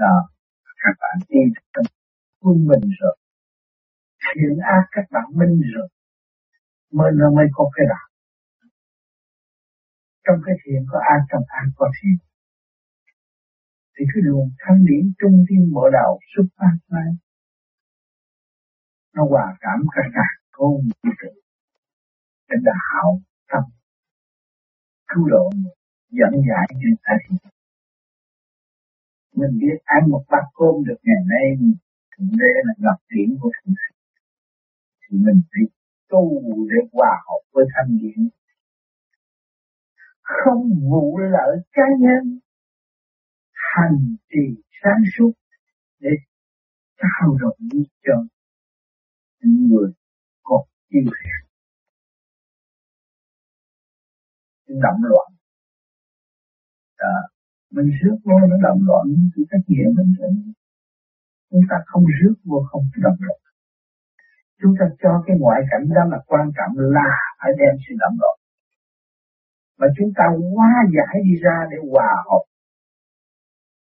đó các bạn đi trong quân mình rồi, thiện ác các bạn minh rồi mới nó mới có cái đạo. Trong cái thiện có ác, trong ác có thiện. Thì cái luồng thanh điển trung thiên bộ đạo xuất phát ra, nó hòa cảm cả cả con vũ trụ để đạo tâm cứu độ dẫn dạy người ta mình biết ăn một bát cơm được ngày nay thượng đế là ngập điển của thượng đế. Thì mình phải tu để hòa hợp với thanh điển không vụ lợi cá nhân hành trì sáng suốt để trao đổi cho những người có yêu hẹn. Động loạn. À, mình rước vô nó động loạn thì trách nhiệm mình sẽ chúng ta không rước vô không động loạn. Chúng ta cho cái ngoại cảnh đó là quan trọng là phải đem sự động loạn. Mà chúng ta hóa giải đi ra để hòa hợp.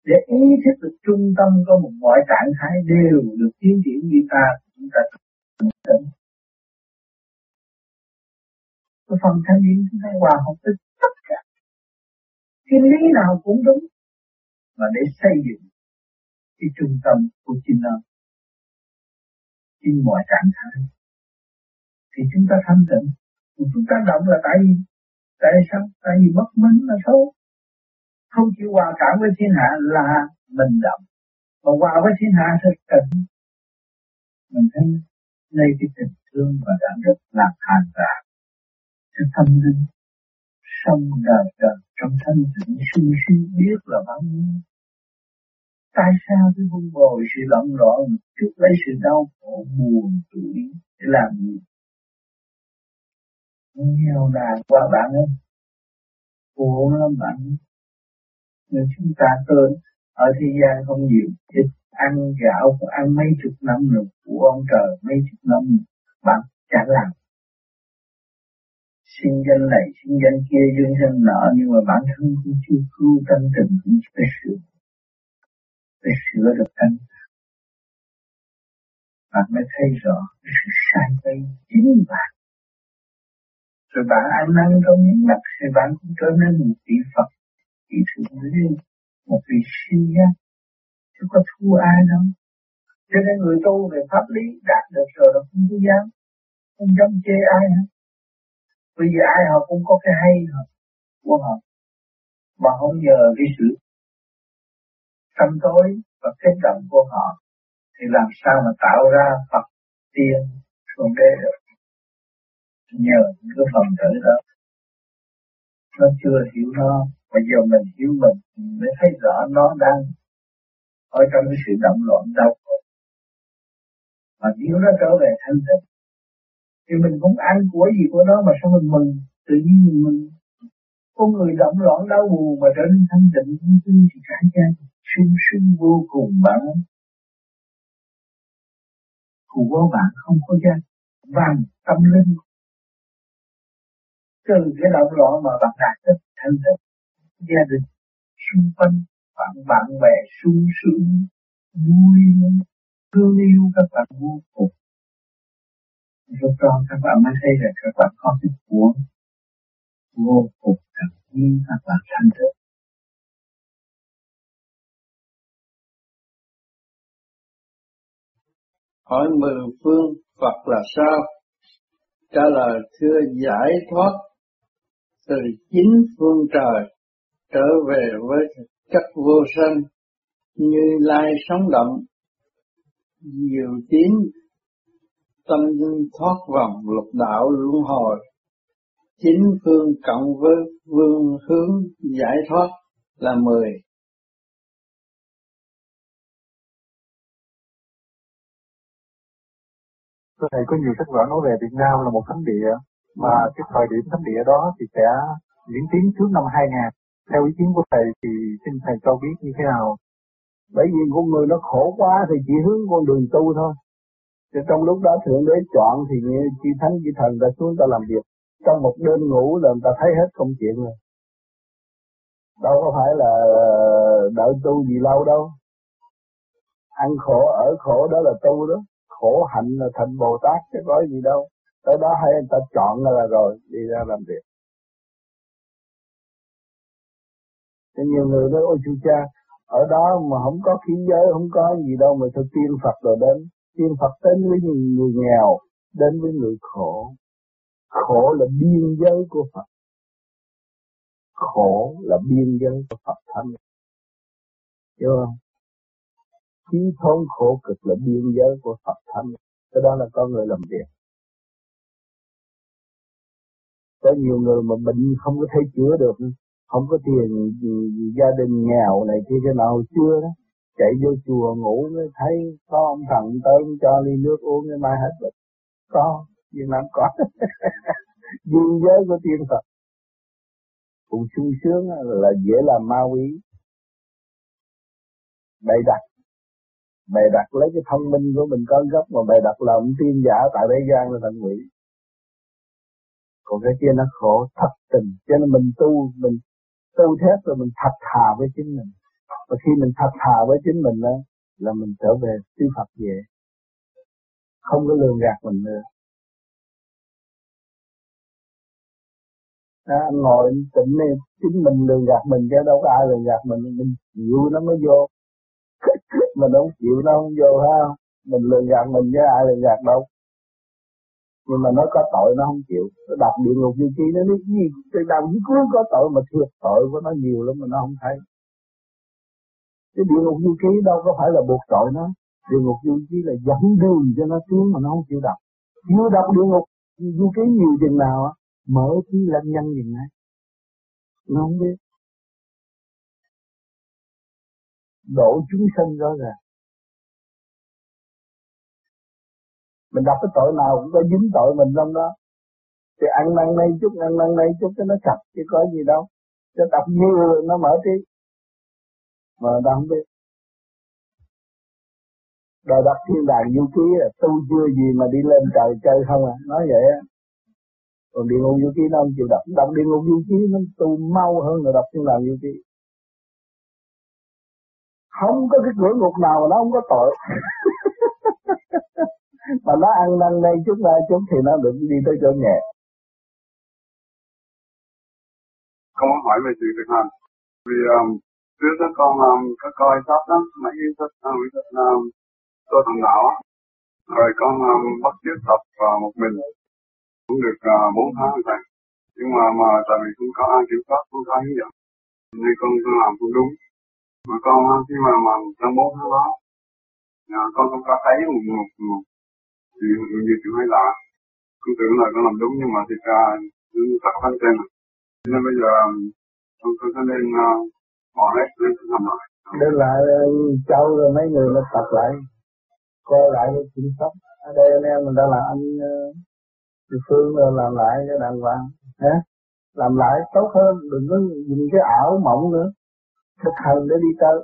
Để ý thức được trung tâm có một mọi trạng thái đều được tiến triển như ta, chúng ta tỉnh cái phần thanh niên chúng ta hòa hợp tích tất cái lý nào cũng đúng. Và để xây dựng cái trung tâm của chính nó trên mọi trạng thái, thì chúng ta thanh tịnh. Chúng ta động là tại vì, tại sao? Tại vì bất minh là xấu. Không chịu hòa cảm với thiên hạ là mình động mà hòa với thiên hạ thật tịnh. Mình thấy nơi cái tình thương và đạo đức làm hàng rạc cho tâm linh sống đời đời trong thanh tịnh suy suy biết là bao nhiêu. Tại sao tôi vun bồi sự lẫn loạn trước lấy sự đau khổ buồn tuổi để làm gì? Nghèo nàn qua bạn ấy khổ lắm bạn. Nhưng chúng ta tên ở thế gian không nhiều ít ăn gạo cũng ăn mấy chục năm rồi, của ông trời mấy chục năm bạn chẳng làm sinh danh này, sinh danh kia dương danh nọ, nhưng mà bản thân cũng chưa cứu tâm tình, cũng phải sửa. Phải sửa được tâm bạn mới thấy rõ sự sai quay chính bạn. Rồi bạn ăn năn trong những mặt thì bạn cũng trở nên một vị Phật, vị thượng đế một vị siêu giác chứ có thua ai đâu. Cho nên người tu về pháp lý đạt được rồi là không có dám, không dám chê ai hết bởi vì ai họ cũng có cái hay họ của họ mà không nhờ cái sự tâm tối và kích động của họ, thì làm sao mà tạo ra Phật tiên thượng đế được? Nhờ những cái phần tử đó. Nó chưa hiểu nó bây giờ mình hiểu mình mới thấy rõ nó đang ở trong cái sự động loạn đau khổ. Mà nếu nó trở về thanh tịnh thì mình cũng ăn của gì của nó mà sao mình mừng? Tự nhiên mình mừng. Con người động loạn, đau buồn mà trở nên thanh tịnh, thanh tươi thì cả gia sung sung vô cùng bạn. Của bạn không có gian, vàng tâm linh. Từ cái động loạn mà bạn đạt được thanh tịnh, gia đình, xung quanh, bạn bạn bè sung sướng, vui thương yêu các bạn vô cùng lúc đó các bạn mới thấy là các bạn có cái của vô cùng thật nhiên các bạn thành tịnh hỏi mười phương Phật là sao? Trả lời thưa giải thoát từ chính phương trời trở về với chất vô sanh như lai sống động, diệu tiến tâm thoát vòng lục đạo luân hồi chín phương cộng với vương hướng giải thoát là mười Thưa Thầy, có nhiều sách vở nói về Việt Nam là một thánh địa, mà cái thời điểm thánh địa đó thì sẽ diễn tiến trước năm 2000. Theo ý kiến của Thầy thì xin Thầy cho biết như thế nào? Bởi vì con người nó khổ quá thì chỉ hướng con đường tu thôi. Thì trong lúc đó Thượng Đế chọn thì chi Thánh chi Thần đã xuống ta làm việc. Trong một đêm ngủ là người ta thấy hết công chuyện rồi. Đâu có phải là ờ, đợi tu gì lâu đâu. ăn khổ, ở khổ đó là tu đó khổ hạnh là thành Bồ Tát chứ có gì đâu tới đó hay người ta chọn là rồi, đi ra làm việc Cho nhiều người nói, ôi chú cha, ở đó mà không có khí giới, không có gì đâu mà tôi tiên Phật rồi đến tiên Phật đến với người nghèo, đến với người khổ. Khổ là biên giới của Phật. Khổ là biên giới của Phật thánh. Hiểu không? Chí thốn khổ cực là biên giới của Phật thánh. Cái đó là con người làm việc. Có nhiều người mà bệnh không có thể chữa được, không có tiền, gia đình nghèo này kia, cái nào chưa đó chạy vô chùa ngủ mới thấy có ông thần tới cho ly nước uống cái mai hết bệnh. Có, nhưng làm có. Duyên giới của tiên Phật. Cũng sung sướng là dễ làm ma quý bày đặt. Bày đặt lấy cái thông minh của mình có gốc mà bày đặt làm tiên giả tại thế gian là thành quỷ. Còn cái kia nó khổ, thật tình. Cho nên mình tu mình tu thép rồi mình thật thà với chính mình và khi mình thật thà với chính mình đó là mình trở về sư Phật về. Không có lường gạt mình nữa. Đó, anh ngồi tỉnh này chính mình lường gạt mình chứ đâu có ai lường gạt mình. Mình chịu nó mới vô. Mình không chịu nó không vô ha mình lường gạt mình chứ ai lường gạt đâu. Nhưng mà nó có tội nó không chịu. Nó đập địa ngục như chi nó nói gì? Từ đầu đến cuối có tội mà thiệt tội của nó nhiều lắm mà nó không thấy cái địa ngục du ký đâu có phải là buộc tội nó. Địa ngục du ký là dẫn đường cho nó tiến mà nó không chịu đọc. Chưa đọc địa ngục du ký nhiều chừng nào á, mở trí lăng nhân gì ngay nó không biết. Độ chúng sanh rõ ràng. Mình đọc cái tội nào cũng có dính tội mình trong đó. Thì ăn năn nay chút, ăn năn nay chút cho nó sạch chứ có gì đâu. Cho đọc nhiều, nó mở trí mà ta không biết. Rồi đọc thiên đàng du ký là tu chưa gì mà đi lên trời chơi không à? Nói vậy á. Còn địa ngục du ký nó không chịu đọc. Đọc địa ngục du ký nó tu mau hơn là đọc thiên đàng du ký. Không có cái cửa ngục nào mà nó không có tội. Mà nó ăn năn đây chút ra chút thì nó được đi tới chỗ nhẹ. Không hỏi về chuyện việc hành vì um, trước đó con làm có coi sách lắm mấy cái sách um, sách nào um, tôi thằng đạo rồi con làm bắt chước tập uh, một mình. Cũng được uh, 4 tháng rồi nhưng mà mà tại vì cũng có ai kiểm soát cũng có hướng dẫn. Nên con con làm cũng đúng. Mà con khi mà mà trong bốn tháng đó à, con không có thấy một một, một chuyện nhiều chuyện hay lạ. Con tưởng là con làm đúng nhưng mà thực ra cũng thật phát trên nên bây giờ con con có nên uh, đến lại ờ, châu rồi mấy người nó tập lại coi lại cái chính sách ở đây anh em mình đã là anh ờ, địa phương làm lại cái đàng hoàng. Hả? Làm lại tốt hơn đừng có dùng cái ảo mộng nữa. Thực hành để đi tới.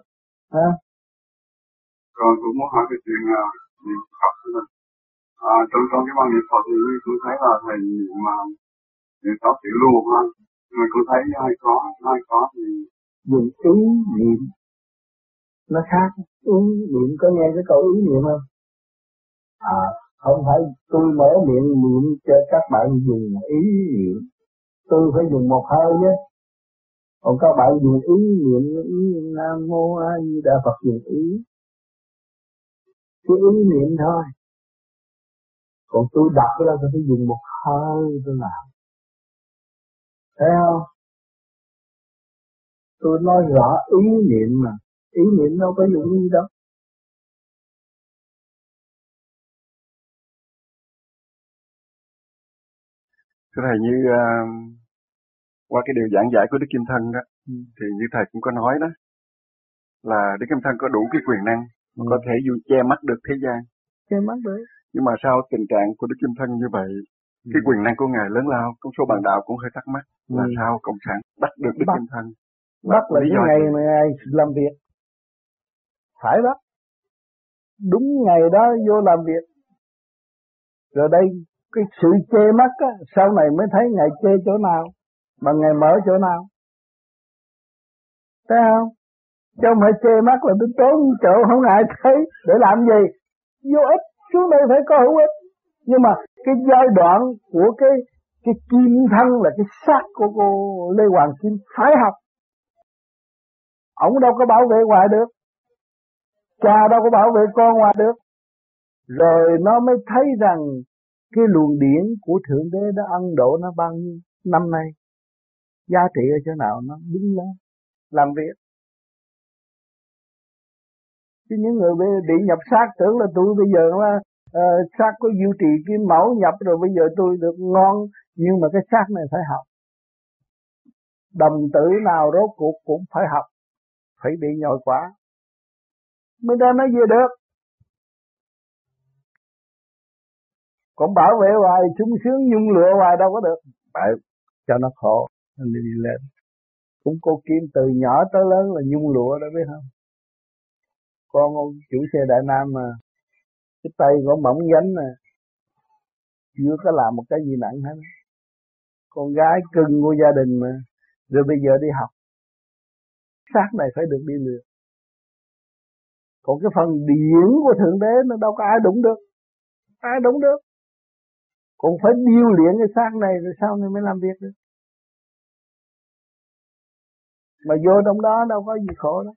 Ha còn cũng muốn hỏi cái chuyện ờ, niệm Phật à, trong trong cái ban niệm Phật thì cũng thấy là thầy mà niệm Phật tiểu luôn ha Người cũng thấy ai có ai có thì dùng ý niệm. Nó khác. Ý niệm có nghe cái câu ý niệm không? À không phải. Tôi mở miệng niệm cho các bạn dùng ý niệm. Tôi phải dùng một hơi nhé. Còn các bạn dùng ý niệm, ý nam mô a di đà phật dùng ý. Cái ý niệm thôi. Còn tôi đọc ra tôi phải dùng một hơi tôi làm. Thấy không? Tôi nói rõ ý niệm mà ý niệm đâu có dùng gì đâu Thưa Thầy như uh, qua cái điều giảng giải của Đức Kim Thân đó, ừ. thì như Thầy cũng có nói đó, là Đức Kim Thân có đủ cái quyền năng, ừ. có thể dù che mắt được thế gian. Che mắt được nhưng mà sao tình trạng của Đức Kim Thân như vậy, ừ. cái quyền năng của Ngài lớn lao, công số bạn đạo cũng hơi thắc mắc ừ. là sao Cộng sản bắt được Đức bắt, Kim Thân. Bắt là cái ngày mà Ngài làm việc. Phải bắt. Đúng ngày đó vô làm việc. Rồi đây, cái sự che mắt á, sau này mới thấy Ngài che chỗ nào, mà Ngài mở chỗ nào. Thấy không? Chứ không phải chê mắt là tôi trốn chỗ không ai thấy để làm gì? Vô ích, xuống đây phải có hữu ích. Nhưng mà cái giai đoạn của cái cái kim thân là cái xác của cô Lê Hoàng Kim phải học. Ông đâu có bảo vệ ngoài được. Cha đâu có bảo vệ con ngoài được. Rồi nó mới thấy rằng cái luồng điển của Thượng Đế đã ân độ nó bao nhiêu năm nay. Giá trị ở chỗ nào nó đứng lên làm việc. Chứ những người bị nhập xác tưởng là tôi bây giờ là uh, ờ, xác có duy trì cái mẫu nhập rồi bây giờ tôi được ngon nhưng mà cái xác này phải học. Đồng tử nào rốt cuộc cũng phải học, phải bị nhồi quả. Mới ra nó về được. Còn bảo vệ hoài sung sướng nhung lụa hoài đâu có được. bảo cho nó khổ, nên đi lên. Cũng cô Kim từ nhỏ tới lớn là nhung lụa đó biết không? Con ông chủ xe Đại Nam mà cái tay có mỏng dánh nè chưa có làm một cái gì nặng hết con gái cưng của gia đình mà rồi bây giờ đi học xác này phải được đi luyện, còn cái phần điển của thượng đế nó đâu có ai đúng được. Ai đúng được? Còn phải điêu luyện cái xác này rồi sau này mới làm việc được. Mà vô trong đó đâu có gì khổ đâu.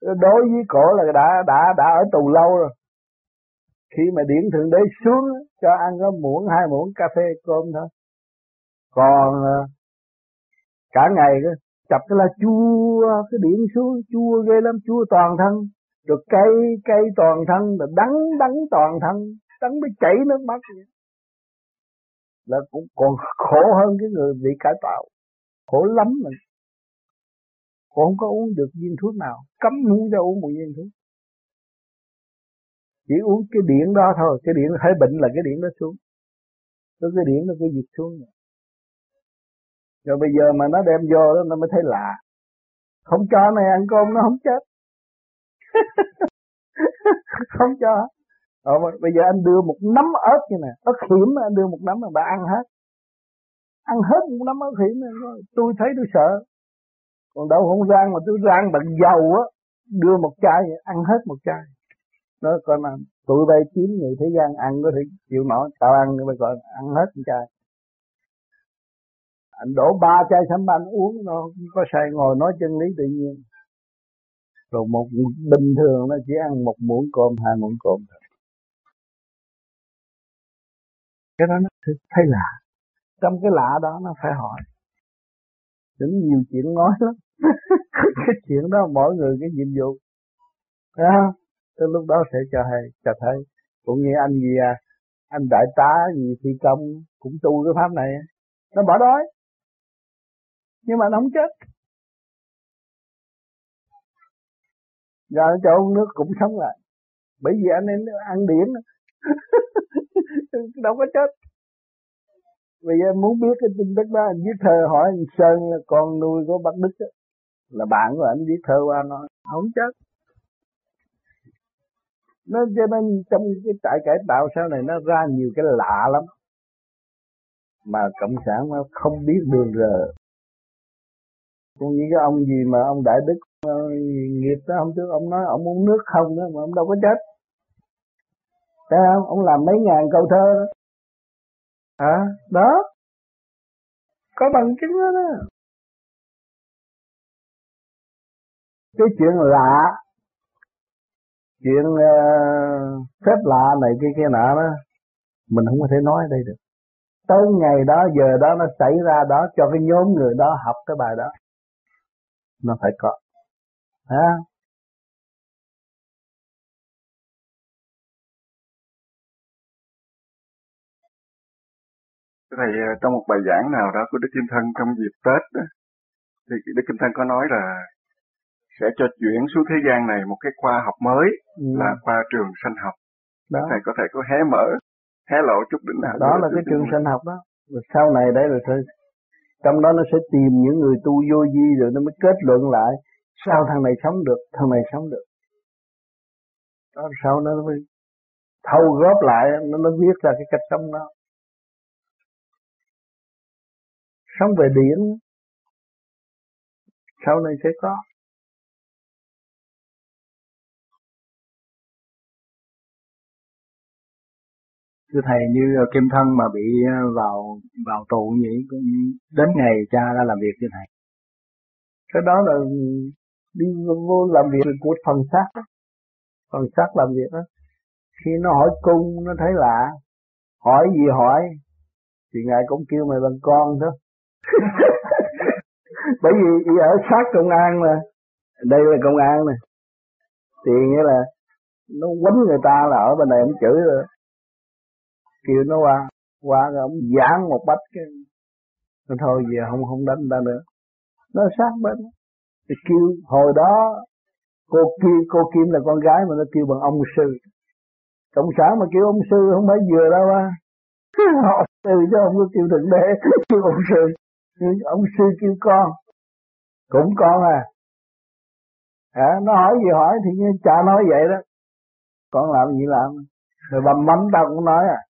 Đối với cổ là đã đã đã ở tù lâu rồi. Khi mà điển thượng đế xuống cho ăn có muỗng hai muỗng cà phê cơm thôi. Còn ờ, cả ngày đó, chập cái là chua cái điện xuống chua ghê lắm chua toàn thân. Rồi cây cây toàn thân rồi đắng đắng toàn thân. Đắng mới chảy nước mắt. Vậy là cũng còn khổ hơn cái người bị cải tạo. Khổ lắm mà, còn không có uống được viên thuốc nào. Cấm muốn ra uống một viên thuốc. Chỉ uống cái điện đó thôi. Cái điện thấy bệnh là cái điện đó xuống. Rồi cái điện nó cứ dịch xuống rồi bây giờ mà nó đem vô đó, nó mới thấy lạ. Không cho này, ăn cơm nó không chết. Không cho. Ờ, rồi bây giờ anh đưa một nắm ớt như này, ớt hiểm, anh đưa một nắm mà bà ăn hết. Ăn hết một nắm ớt hiểm này tôi thấy tôi sợ. Còn đâu không rang mà tôi rang bằng dầu á, đưa một chai ăn hết một chai. Nó coi mà, tụi bay kiếm người thế gian ăn có thể chịu nổi, tao ăn bây giờ ăn hết một chai anh đổ ba chai sâm anh uống nó không có say ngồi nói chân lý tự nhiên. Rồi một bình thường nó chỉ ăn một muỗng cơm hai muỗng cơm thôi. Cái đó nó thấy lạ. Trong cái lạ đó nó phải hỏi. Đến nhiều chuyện nói lắm. Cái chuyện đó mỗi người cái nhiệm vụ. À, tới lúc đó sẽ cho hay cho thấy. Cũng như anh gì à anh đại tá gì phi công cũng tu cái pháp này nó bỏ đói nhưng mà nó không chết. Giờ cho uống nước cũng sống lại. Bởi vì anh em ăn điển. Đâu có chết. Bây giờ muốn biết cái tin tức đó anh viết thơ hỏi anh Sơn là con nuôi của Bắc Đức đó, là bạn của anh viết thơ qua nó. Không chết. Nó cho nên trong cái trại cải tạo sau này nó ra nhiều cái lạ lắm. Mà cộng sản nó không biết đường rờ con nghĩ cái ông gì mà ông đại đức ờ, nghiệp đó hôm trước ông nói ông uống nước không đó mà ông đâu có chết. Thấy không? Ông làm mấy ngàn câu thơ đó. À đó. Có bằng chứng đó, đó. cái chuyện lạ chuyện uh, phép lạ này kia kia nọ đó mình không có thể nói ở đây được. Tới ngày đó giờ đó nó xảy ra đó cho cái nhóm người đó học cái bài đó nó phải có ha Thầy ờ, trong một bài giảng nào đó của Đức Kim Thân trong dịp Tết đó, thì Đức Kim Thân có nói là sẽ cho chuyển xuống thế gian này một cái khoa học mới ừ. là khoa trường sanh học. Đó. Thầy có thể có hé mở, hé lộ chút đỉnh nào. Đó là cái trường sanh học đó. Rồi sau này đấy là trong đó nó sẽ tìm những người tu vô vi rồi nó mới kết luận lại sao thằng này sống được, thằng này sống được. Đó sau nó mới thâu góp lại, nó nó viết ra cái cách sống đó. Sống về điển sau này sẽ có thưa thầy, như ờ, kim thân mà bị ờ, vào vào tù như vậy đến ngày cha ra làm việc như thầy. Cái đó là đi vô làm việc của phần xác phần xác làm việc đó. Khi nó hỏi cung, nó thấy lạ. Hỏi gì hỏi? Thì ngài cũng kêu mày bằng con thôi bởi vì ở sát công an mà. Đây là công an này thì nghĩa là nó quấn người ta là ở bên này ông chửi rồi kêu nó qua qua rồi ông giảng một bách cái nó thôi về không không đánh ta nữa. Nó sát bên thì kêu hồi đó cô kim cô kim là con gái mà nó kêu bằng ông sư. Cộng sản mà kêu ông sư không phải vừa đâu à họ sư chứ không có kêu thượng đế kêu ông sư. Ông sư kêu con. Cũng con à. À, nó hỏi gì hỏi thì như cha nói vậy đó. Con làm gì làm? Rồi bầm mắm tao cũng nói à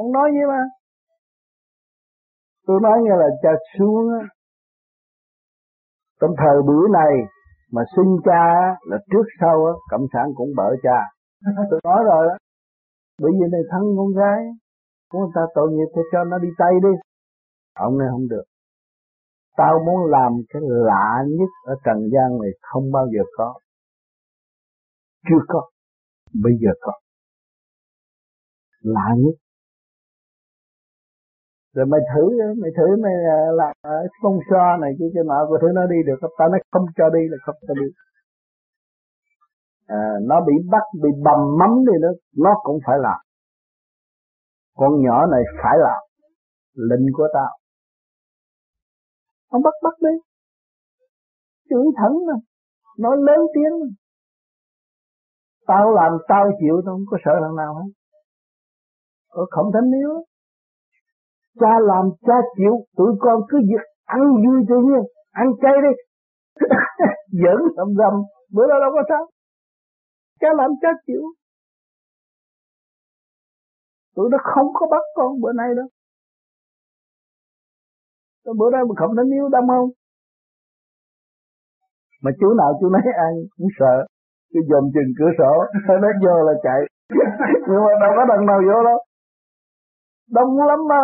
ông nói vậy. Mà tôi nói như là cha xuống á trong thời buổi này mà sinh cha là trước sau á, cộng sản cũng bỡ cha. Tôi nói rồi đó. Bởi vì này thân con gái của người ta tội nghiệp thì cho nó đi tay đi. Ông này không được. Tao muốn làm cái lạ nhất ở trần gian này không bao giờ có. Chưa có. Bây giờ có. Lạ nhất rồi mày thử mày thử mày à, làm à, ở phong so này kia cho nọ của thứ nó đi được tao nó không cho đi là không cho đi. À, nó bị bắt bị bầm mắm đi nó nó cũng phải làm. Con nhỏ này phải làm. Lệnh của tao. Ông bắt bắt đi. Chửi thẳng mà. Nói lớn tiếng. Mà. tao làm tao chịu tao không có sợ thằng nào hết. Ở khổng thánh yếu cha làm cha chịu, tụi con cứ việc ăn vui tự nhiên, ăn chay đi. Giỡn rầm rầm, bữa đó đâu có sao. Cha làm cha chịu. Tụi nó không có bắt con bữa nay đâu. Bữa nay mà không đánh yếu đâm không? Mà chú nào chú nấy ăn, cũng sợ. Cứ dòm chừng cửa sổ, nó vô là chạy. Nhưng mà đâu có đằng nào vô đâu. Đông lắm mà.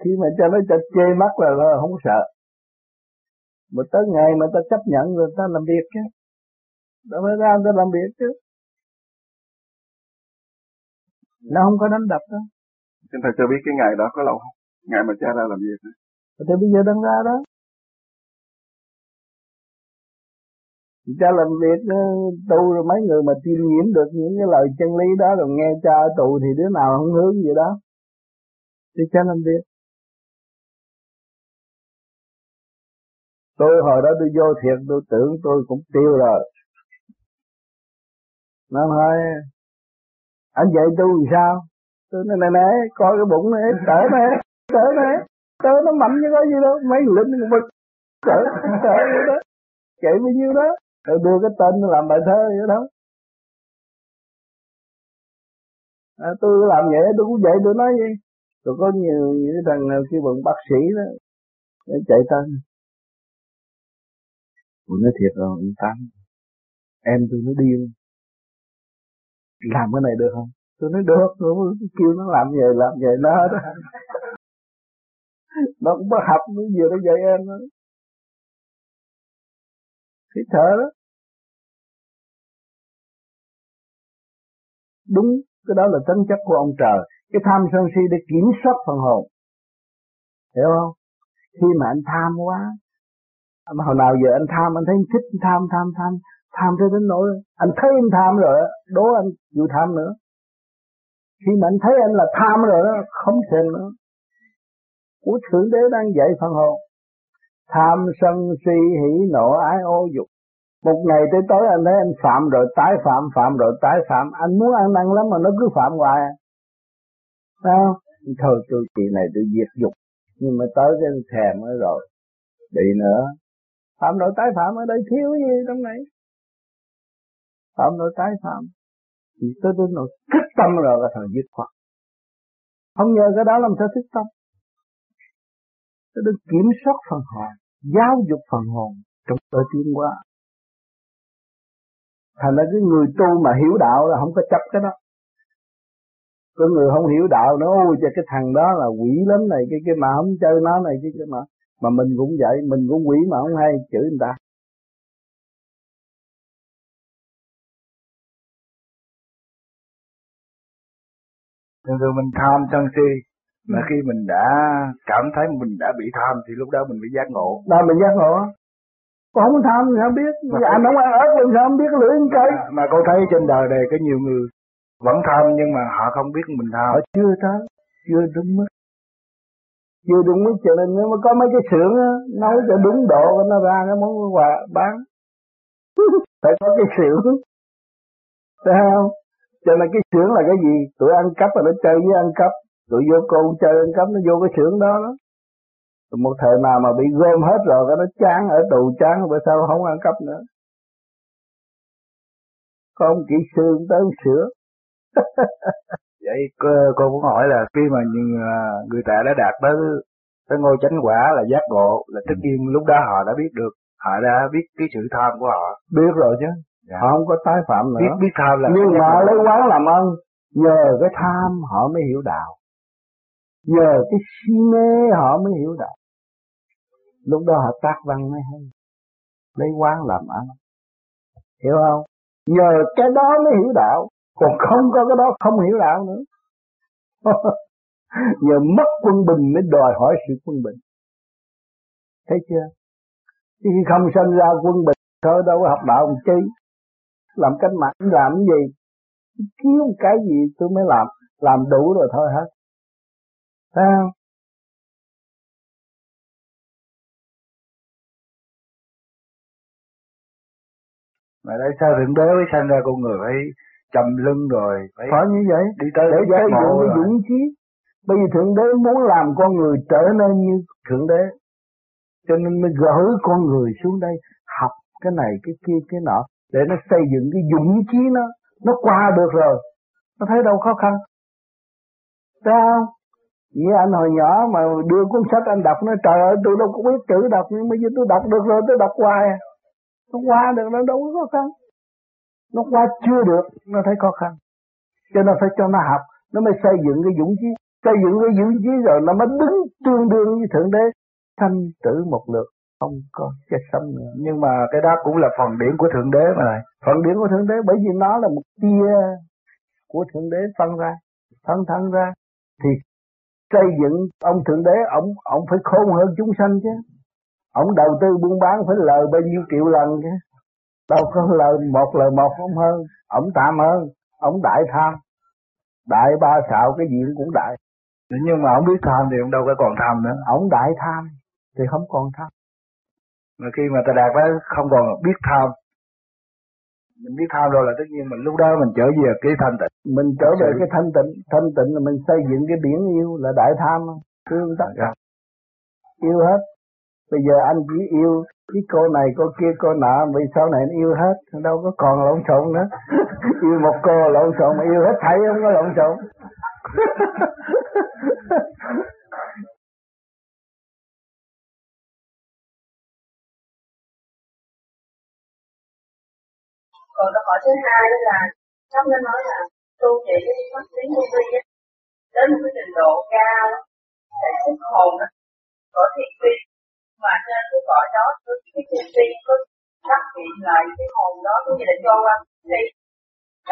Khi mà cho nó cho chê mắt là, là không sợ mà tới ngày mà ta chấp nhận rồi ta làm việc chứ đâu phải ra ta làm việc chứ nó không có đánh đập đâu Xin Thầy cho biết cái ngày đó có lâu không? Ngày mà cha ra làm việc đó. Thì bây giờ đang ra đó. Cha làm việc tu rồi mấy người mà tiêm nhiễm được những cái lời chân lý đó rồi nghe cha tù thì đứa nào không hướng gì đó. Thì cha làm việc. Tôi hồi đó tôi vô thiệt tôi tưởng tôi cũng tiêu rồi. Nó nói, anh dạy tôi làm sao? tôi nói nè nè coi cái bụng này cỡ này cỡ này tớ nó mạnh như có gì đâu mấy lính bực cỡ cỡ vậy đó chạy bao nhiêu đó rồi đưa cái tên làm bài thơ vậy đó à, tôi làm vậy tôi cũng vậy tôi nói gì tôi có nhiều những thằng nào kêu bận bác sĩ đó để chạy tên tôi nói thiệt rồi ông tám, em tôi nó điên. Làm cái này được không? Tôi nói được, tôi kêu nó làm vậy làm vậy nó đó nó cũng bắt học nó vừa nó dạy em đó. Thì thở đó. Đúng, cái đó là tính chất của ông trời. Cái tham sân si để kiểm soát phần hồn. Hiểu không? Khi mà anh tham quá mà hồi nào giờ anh tham, anh thấy anh thích tham tham tham tham tới đến nỗi anh thấy anh tham rồi đố anh chịu tham nữa. Khi mà anh thấy anh là tham rồi đó không thèm nữa. Của thượng đế đang dạy phần hồn tham sân si hỉ nộ ái ô dục. Một ngày tới tối anh thấy anh phạm rồi, tái phạm phạm rồi, tái phạm. Anh muốn ăn năn lắm mà nó cứ phạm hoài. Sao thôi tôi chị này tôi diệt dục, nhưng mà tới cái thèm rồi. Bị nữa phạm nội tái phạm ở đây thiếu gì trong này? Phạm nội tái phạm, thì tới đến nội thức tâm rồi là thời dứt khoát. Không nhờ cái đó làm sao thức tâm? Nó được kiểm soát phần hồn, giáo dục phần hồn trong cơ tiến qua thành ra cái người tu mà hiểu đạo là không có chấp cái đó. Có người không hiểu đạo nó ôi cho cái thằng đó là quỷ lắm này, cái cái mà không chơi nó này, cái cái mà mà mình cũng vậy mình cũng quỷ mà không hay chửi người ta. Thường thường mình tham sân si mà khi mình đã cảm thấy mình đã bị tham thì lúc đó mình bị giác ngộ. Đó mình giác ngộ. Con không tham thì không biết? Mà anh không ăn ớt làm sao không biết lưỡi cây à, mà con thấy trên đời này có nhiều người vẫn tham nhưng mà họ không biết mình tham. Họ chưa tới chưa đúng mức vừa đúng cái chuyện nhưng nếu mà có mấy cái xưởng á, nấu cho đúng độ nó ra cái món quà bán. Phải có cái xưởng. Thấy không? Cho nên cái xưởng là cái gì? Tụi ăn cắp là nó chơi với ăn cắp. Tụi vô con chơi ăn cắp, nó vô cái xưởng đó đó một thời nào mà bị gom hết rồi, cái nó chán ở tù chán rồi sao không ăn cắp nữa. Có ông kỹ sư tới sửa. vậy cô, cô muốn hỏi là khi mà à, người ta đã đạt tới tới ngôi chánh quả là giác ngộ là tất nhiên lúc đó họ đã biết được họ đã biết cái sự tham của họ. Biết rồi chứ. Dạ. họ không có tái phạm nữa. Biết biết tham là nhưng mà lấy quán làm ơn nhờ cái tham họ mới hiểu đạo. Nhờ cái si mê họ mới hiểu đạo. Lúc đó họ tác văn mới hay. Lấy quán làm ăn. Hiểu không? Nhờ cái đó mới hiểu đạo còn không có cái đó, không hiểu đạo nữa. Nhờ mất quân bình mới đòi hỏi sự quân bình. Thấy chưa? Khi không sinh ra quân bình, thôi đâu có học đạo làm chi? Làm cách mạng làm cái gì? Kiếm cái gì tôi mới làm làm đủ rồi thôi hết. Thấy không? Mà tại sao thượng đế mới sanh ra con người phải chầm lưng rồi phải, phải như vậy. đi tới để xây dựng cái dũng chí bây giờ thượng đế muốn làm con người trở nên như thượng đế. Cho nên mới gửi con người xuống đây học cái này cái kia cái nọ để nó xây dựng cái dũng chí nó nó qua được rồi. Nó thấy đâu khó khăn. Thấy không? Như anh hồi nhỏ mà đưa cuốn sách anh đọc nó trời ơi tôi đâu có biết chữ đọc nhưng bây giờ tôi đọc được rồi tôi đọc hoài à. Nó qua được nó đâu có khó khăn nó qua chưa được nó thấy khó khăn. Cho nên phải cho nó học nó mới xây dựng cái dũng chí. Xây dựng cái dũng chí rồi nó mới đứng tương đương với thượng đế. Thanh tử một lượt không có chết sống nữa. Nhưng mà cái đó cũng là phần điển của thượng đế mà này phần điển của thượng đế bởi vì nó là một tia của thượng đế phân ra phân thân ra. Thì xây dựng ông thượng đế ông ông phải khôn hơn chúng sanh chứ. Ông đầu tư buôn bán phải lời bao nhiêu triệu lần chứ đâu có lời một lời một không hơn. Ông tạm hơn ông đại tham. Đại ba xạo cái gì cũng đại. Nhưng mà ông biết tham thì ông đâu có còn tham nữa. Ông đại tham thì không còn tham. Mà khi mà ta đạt tới không còn biết tham mình biết tham rồi là tất nhiên mình lúc đó mình trở về cái thanh tịnh. Mình trở về cái thanh tịnh. Thanh tịnh là mình xây dựng cái biển yêu là đại tham. Thương tất cả yêu hết bây giờ anh chỉ yêu cái cô này, cô kia, cô nọ, vì sau này anh yêu hết, đâu có còn lộn xộn nữa. Yêu một cô lộn xộn, mà yêu hết thảy không có lộn xộn. Còn câu hỏi thứ hai đó là trong nó nói là tu chỉ cái phát triển vô vi đến một cái trình độ cao để sức hồn đó có thiền vi mà trên cái cõi đó cái thiền vi có phát hiện lại cái hồn đó có như là cho qua đi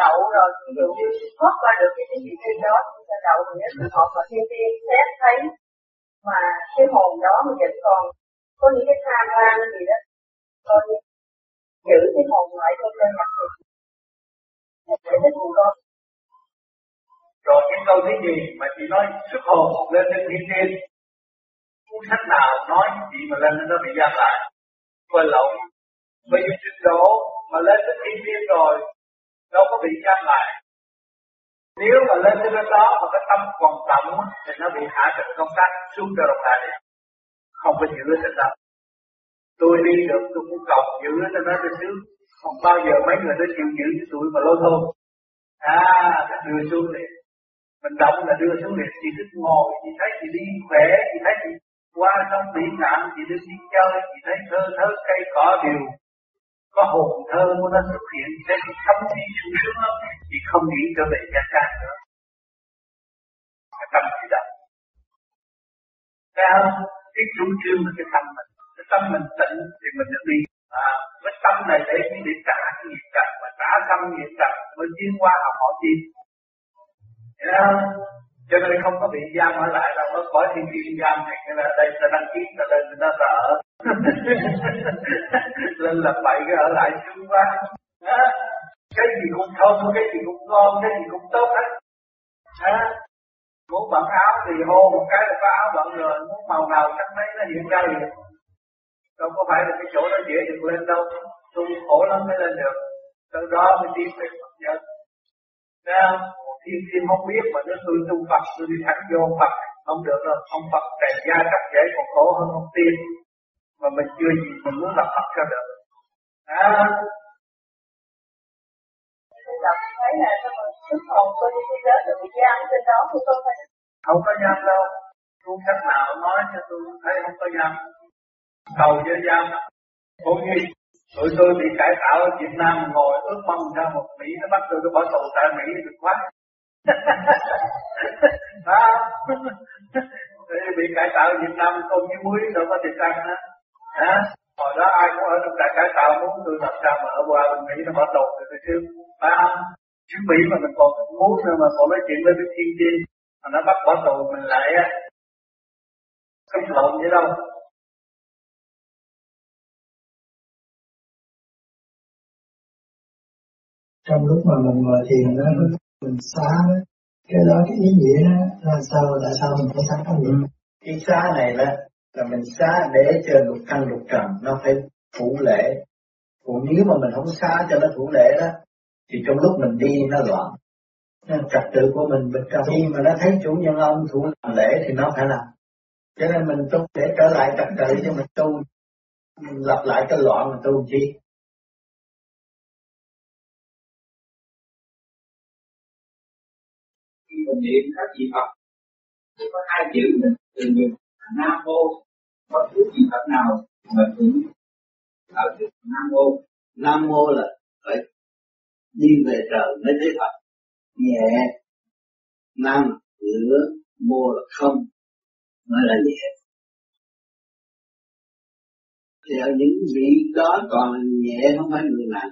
đậu rồi, ví dụ như thoát qua được cái thiền vi đó chúng ta đậu thì nếu trường hợp mà thiên tiên xét thấy mà cái hồn đó mà vẫn còn có những cái tham lam gì đó, coi giữ cái hồn lại cho chân nhập thì để thích của con rồi cái câu thứ gì mà chị nói xuất hồn lên trên thiên tiên cuốn sách nào nói gì mà lên nó bị giam lại quên lộn bởi vì trình độ mà lên đến thiên nhiên rồi đâu có bị giam lại. Nếu mà lên tới bên đó mà cái tâm còn động thì nó bị hạ trần công tác xuống cho đồng đại không có giữ được đâu. tôi đi được tôi cũng cầu giữ cho nó được chứ, không bao giờ mấy người nó chịu giữ cho tôi mà lôi thôi. À đưa xuống liền. Mình động là đưa xuống liền chị thích ngồi chị thấy chị đi khỏe chị thấy chị qua sông biển ngạn chị đi đi chơi chị thấy thơ thơ cây cỏ đều có hồn thơ của nó xuất hiện chị thấy thấm đi sung sướng lắm chị không nghĩ trở về gia can nữa. Cái tâm chị động cao Cái chủ trương là cái tâm mình. Cái tâm mình tịnh thì mình được đi. À, Cái tâm này để để trả cái nghiệp trần Mà trả tâm nghiệp trần mới tiến qua học họ yeah cho nên không có bị giam ở lại đâu nó khỏi thiên thiên giam này cái là đây ta đăng ký ta lên ta sợ lên là bậy cái ở lại chung quá. À, cái gì cũng thơm cái gì cũng ngon cái gì cũng tốt hết. À, muốn bận áo thì hô một cái là có áo bận rồi muốn màu nào chắc mấy nó hiện ra liền. Đâu có phải là cái chỗ đó dễ được lên đâu tu khổ lắm mới lên được. Từ đó mới đi về Phật nhân Thấy không? Thiên thiên không biết mà nếu tôi tu Phật tôi đi thẳng vô Phật. Không được đâu, ông Phật tràn gia cắt dễ còn khổ hơn ông tiên. Mà mình chưa gì mình muốn lập Phật cho được. À. thấy là sức hồn tôi đi thế giới được bị giam trên đó tôi không phải không có giam đâu. Tôi cách nào nói cho tôi thấy không có giam cầu cho giam cũng như tụi tôi bị cải tạo ở Việt Nam, ngồi ước mong ra một Mỹ, nó bắt tôi tôi bỏ tù tại Mỹ được quá. à, bị cải tạo Việt Nam không như muối đâu có tiền ăn á à, hồi đó ai cũng ở trong trại cải tạo muốn tôi làm sao mà ở qua bên Mỹ nó bỏ tù thì tôi chưa phải không chứ Mỹ mà mình còn muốn nữa mà còn nói chuyện với cái thiên tiên mà nó bắt bỏ tù mình lại á. Không lộn vậy đâu. Trong lúc mà mình ngồi thiền đó mình xá đó. Cái đó cái ý nghĩa đó, là sao tại sao mình phải xá ừ. cái niệm cái xá này là là mình xá để cho lục căn lục trần nó phải phủ lễ. Còn nếu mà mình không xá cho nó thủ lễ đó, thì trong lúc mình đi nó loạn. Nên trật tự của mình mình cần khi mà nó thấy chủ nhân ông thủ làm lễ thì nó phải làm. Cho nên mình tu để trở lại trật tự cho mình tu. Mình lập lại cái loạn mình tu chi. Mình niệm các vị Phật. Thì có hai chữ mình từ niệm Nam mô có thứ gì Phật nào mà cũng ở chữ Nam mô? Nam mô là phải đi về trời mới thấy Phật. Nhẹ. Nam ngửa mô là không mới là nhẹ. Thì ở những vị đó còn nhẹ không phải người nặng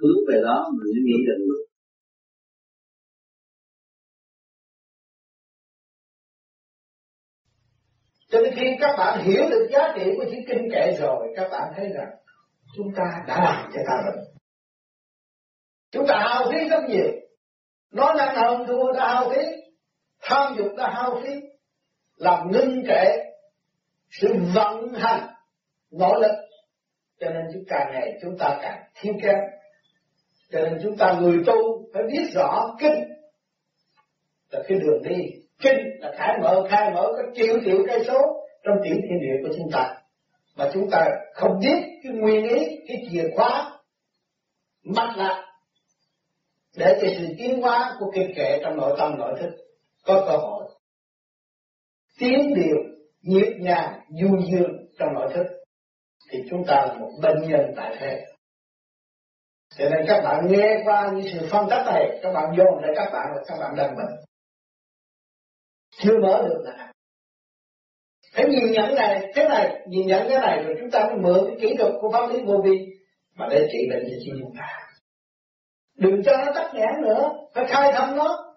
hướng về đó mình nghĩ là người Cho nên khi các bạn hiểu được giá trị của chữ kinh kệ rồi, các bạn thấy rằng chúng ta đã làm cho ta rồi. Chúng ta hao phí rất nhiều. Nói năng hồng thua đã hao phí. Tham dục đã hao phí. Làm ngưng trệ sự vận hành nỗ lực. Cho nên chúng càng ngày chúng ta càng thiếu kém. Cho nên chúng ta người tu phải biết rõ kinh là cái đường đi. Kinh là khai mở khai mở các triệu triệu cây số trong tiểu thiên địa của chúng ta. Mà chúng ta không biết cái nguyên lý, cái chìa khóa mắt lại để cho sự tiến hóa của kinh kệ trong nội tâm nội thức có cơ hội tiến điều nhịp nhàng du dương trong nội thức. Thì chúng ta là một bệnh nhân tại thế. Cho nên các bạn nghe qua những sự phân tích này các bạn dồn để các bạn là các bạn đang bệnh chưa mở được là. Phải nhìn nhận này, thế này, nhìn nhận cái này rồi chúng ta mới mượn cái kỹ thuật của pháp lý vô vi. Mà để trị bệnh cho chúng ta đừng cho nó tắt nghẽn nữa, phải khai thông nó.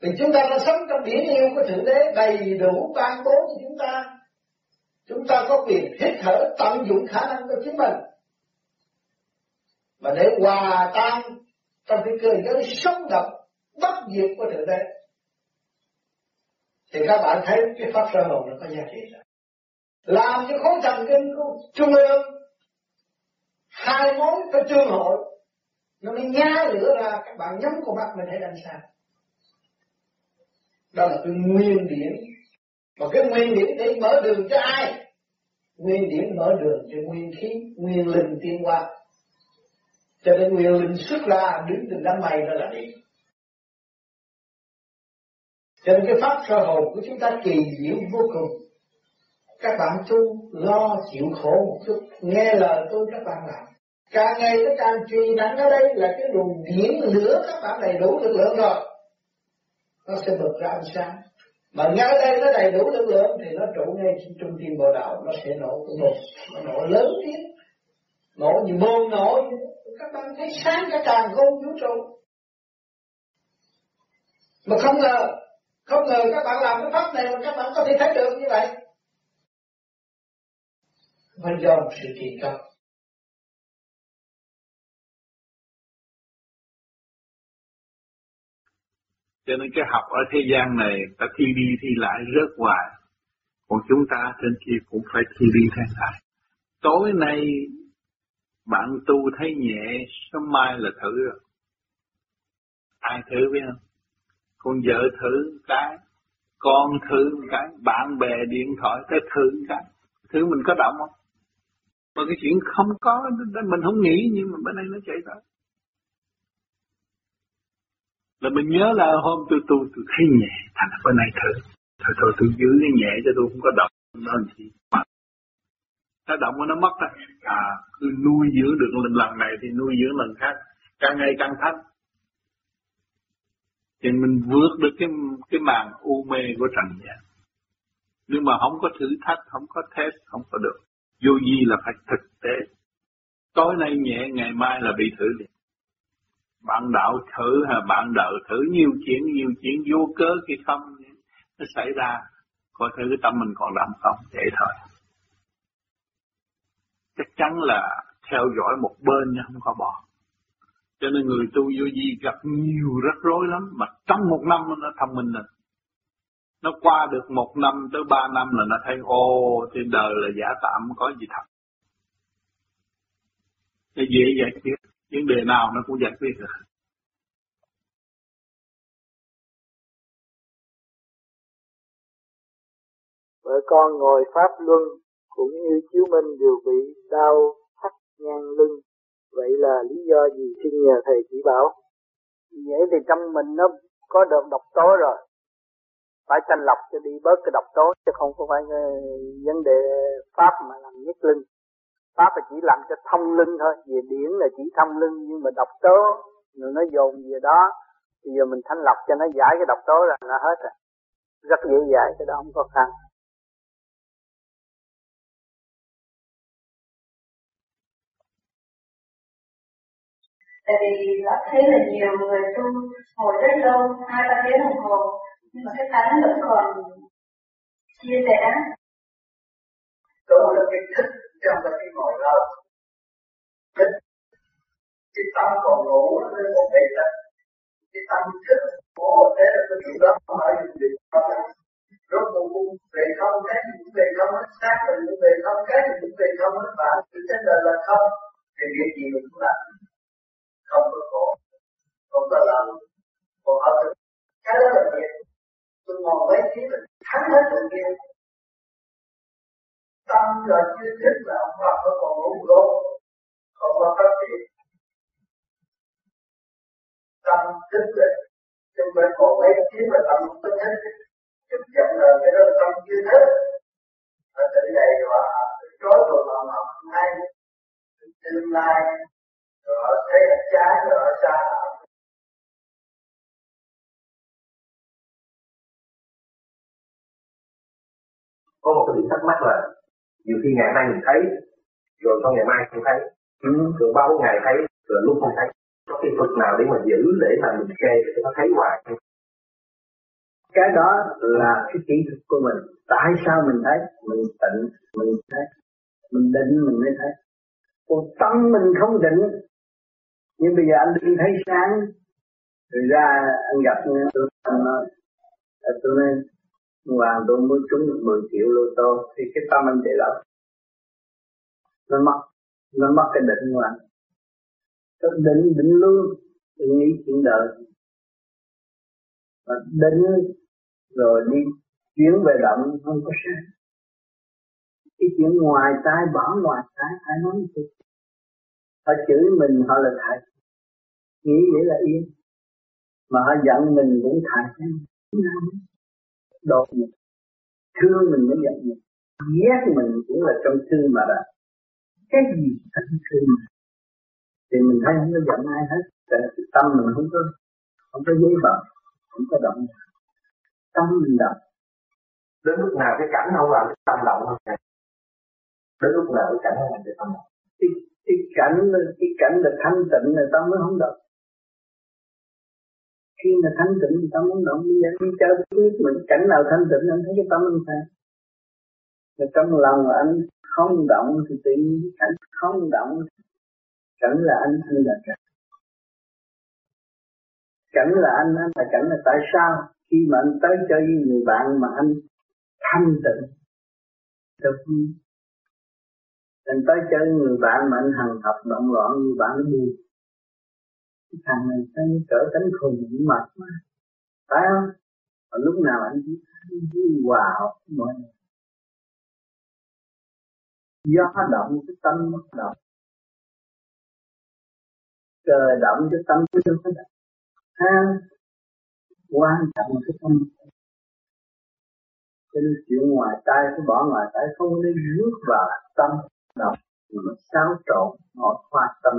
Vì chúng ta đã sống trong biển yêu của thượng đế, đầy đủ ban bố cho chúng ta. Chúng ta có quyền hít thở, tận dụng khả năng của chính mình. Mà để hòa tan trong cái cơ giới sống động, bất diệt của thượng đế thì các bạn thấy cái pháp sơ hồn nó có giá trị rồi làm cho khối thần kinh của trung ương hai món của trương hội, nó mới nhá lửa ra các bạn nhắm con mắt mình thấy đằng xa đó là cái nguyên điển và cái nguyên điển để mở đường cho ai? Nguyên điển mở đường cho nguyên khí, nguyên linh tiên qua cho nên nguyên linh xuất ra đứng từ đám mây đó là đi cho nên cái pháp sơ hồn của chúng ta kỳ diệu vô cùng. Các bạn tu lo chịu khổ một chút, nghe lời tôi các bạn làm. Càng ngày nó càng truyền nặng ở đây là cái luồng điển lửa các bạn đầy đủ lực lượng rồi. Nó sẽ bật ra ánh sáng. Mà ngay đây nó đầy đủ lực lượng thì nó trụ ngay trung tim bộ đạo, nó sẽ nổ cái nổ nó nổ lớn tiếng. Nổ như bom nổ. Các bạn thấy sáng cả càng không vũ trụ. Mà không ngờ không ngờ các bạn làm cái pháp này mà các bạn có thể thấy được như vậy. Và do một sự kỳ công. Cho nên cái học ở thế gian này, ta thi đi thi lại rớt hoài. Còn chúng ta trên kia cũng phải thi đi thi lại. Tối nay, bạn tu thấy nhẹ, sớm mai là thử. Rồi ai thử biết không? Con vợ thử cái con thử cái bạn bè điện thoại tới thử cái. Thử mình có động không? Mà cái chuyện không có mình không nghĩ nhưng mà bên đây nó chạy tới. Là mình nhớ là hôm tôi tu tôi, thấy nhẹ thành bên này thử. Thôi thôi tôi giữ cái nhẹ cho tôi không có động. Nó làm gì? Mà nó động nó mất rồi à cứ nuôi dưỡng được lần lần này thì nuôi dưỡng lần khác. Càng ngày càng thanh thì mình vượt được cái cái màn u mê của trần gian. Nhưng mà không có thử thách, không có test, không có được. Vô gì là phải thực tế. Tối nay nhẹ, ngày mai là bị thử liền bạn đạo thử hay bạn đạo thử nhiều chuyện nhiều chuyện vô cớ khi không. Nó xảy ra, coi thử cái tâm mình còn làm không, vậy thôi. Chắc chắn là theo dõi một bên nha không có bỏ cho nên người tu vô vi gặp nhiều rắc rối lắm, mà trong một năm nó thông minh rồi nó qua được một năm tới ba năm là nó thấy ô trên đời là giả tạm, có gì thật? Nó dễ giải quyết, vấn đề nào nó cũng giải quyết được. Vợ con ngồi pháp luân, cũng như chiếu minh đều bị đau thắt ngang lưng vậy là lý do gì xin nhờ thầy chỉ bảo? Vậy thì trong mình nó có được độc tố rồi. Phải thanh lọc cho đi bớt cái độc tố, chứ không có phải vấn đề pháp mà làm nhất linh. Pháp là chỉ làm cho thông linh thôi. Về điển là chỉ thông linh, nhưng mà độc tố, rồi nó dồn về đó. Thì giờ mình thanh lọc cho nó giải cái độc tố là nó hết rồi. Rất dễ dàng, cái đó không có khăn. Tại vì đã thấy là nhiều người tu ngồi rất lâu, hai, ba tiếng đồng hồ, nhưng mà cái tánh vẫn còn chia sẻ. Đó là cái thức trong là cái ngồi lâu thích. Cái tâm còn ngủ nên một ngày là cái tâm thức của một thế là cái chuyện đó, không phải là việc không rốt cuộc cũng về không, cái gì cũng về không hết, xác mình cũng về không, cái gì cũng về không hết, và sự trên đời là không. Thì việc gì mình cũng làm không có khổ, không có làm còn ở cái đó là nghiệp tôi ngồi mấy tiếng là thắng hết tự nhiên tâm là chưa thích là ông Phật nó còn ngủ gốc không có phát triển. Tâm thức là chúng ta còn mấy tiếng là tâm không có thích chụp chậm là cái đó là tâm chưa thích ở tỉnh này và chối rồi mà mà nay tương lai rồi ở thấy là trái rồi ở xa có một cái điểm thắc mắc là nhiều khi ngày nay mình thấy rồi sau ngày mai không thấy ừ. rồi bao ngày thấy rồi lúc không thấy. Có cái thuật nào để mà giữ để mà mình kê để nó thấy hoài cái đó là cái kỹ thuật của mình. Tại sao mình thấy? Mình tịnh mình thấy. Mình định mình mới thấy. Còn tâm mình không định nhưng bây giờ anh đi thấy sáng rồi ra anh gặp tôi anh nói ờ, tôi nói Hoàng tôi mới trúng được 10 triệu lô tô. Thì cái tâm anh chạy lắm. Nó mất nó mất cái định của anh. Cái định định luôn tôi nghĩ chuyện đời. Mà định rồi đi chuyển về động, không có sai cái chuyện ngoài tai bỏ ngoài tai, ai nói gì họ chửi mình, họ là thầy nghĩ vậy là yên. Mà họ giận mình cũng thầy đột mình thương mình mới giận mình. Ghét mình cũng là trong thương mà ra cái gì thành thương mà? Thì mình thấy không có giận ai hết. Tại cái tâm mình không có không có giấy bờ không có động. Tâm mình động. Đến lúc nào cái cảnh không làm cái tâm động không đến lúc nào cái cảnh không làm cái tâm động? Cái, cái cảnh cái cảnh là thanh tịnh là tâm mới không động khi mà thanh tịnh người tâm muốn động đi anh chơi biết mình cảnh nào thanh tịnh anh thấy cái tâm anh sao? Rồi trong lòng anh không động thì tự nhiên cảnh không động, cảnh là anh hay là cảnh? Cảnh là anh anh là cảnh là tại sao? Khi mà anh tới chơi với người bạn mà anh thanh tịnh được anh tới chơi người bạn mà anh hằng học, động loạn, người bạn nó buồn thằng này nó trở tánh khùng mệt mà. Phải không? Và lúc nào anh chỉ hòa học mọi người. Do động cái tâm bất động. Trời động cái tâm của có động ha? Quan trọng cái tâm. Cho nên chuyện ngoài tay phải bỏ ngoài tay không nên rước vào tâm động. Mà xáo trộn họ khoa tâm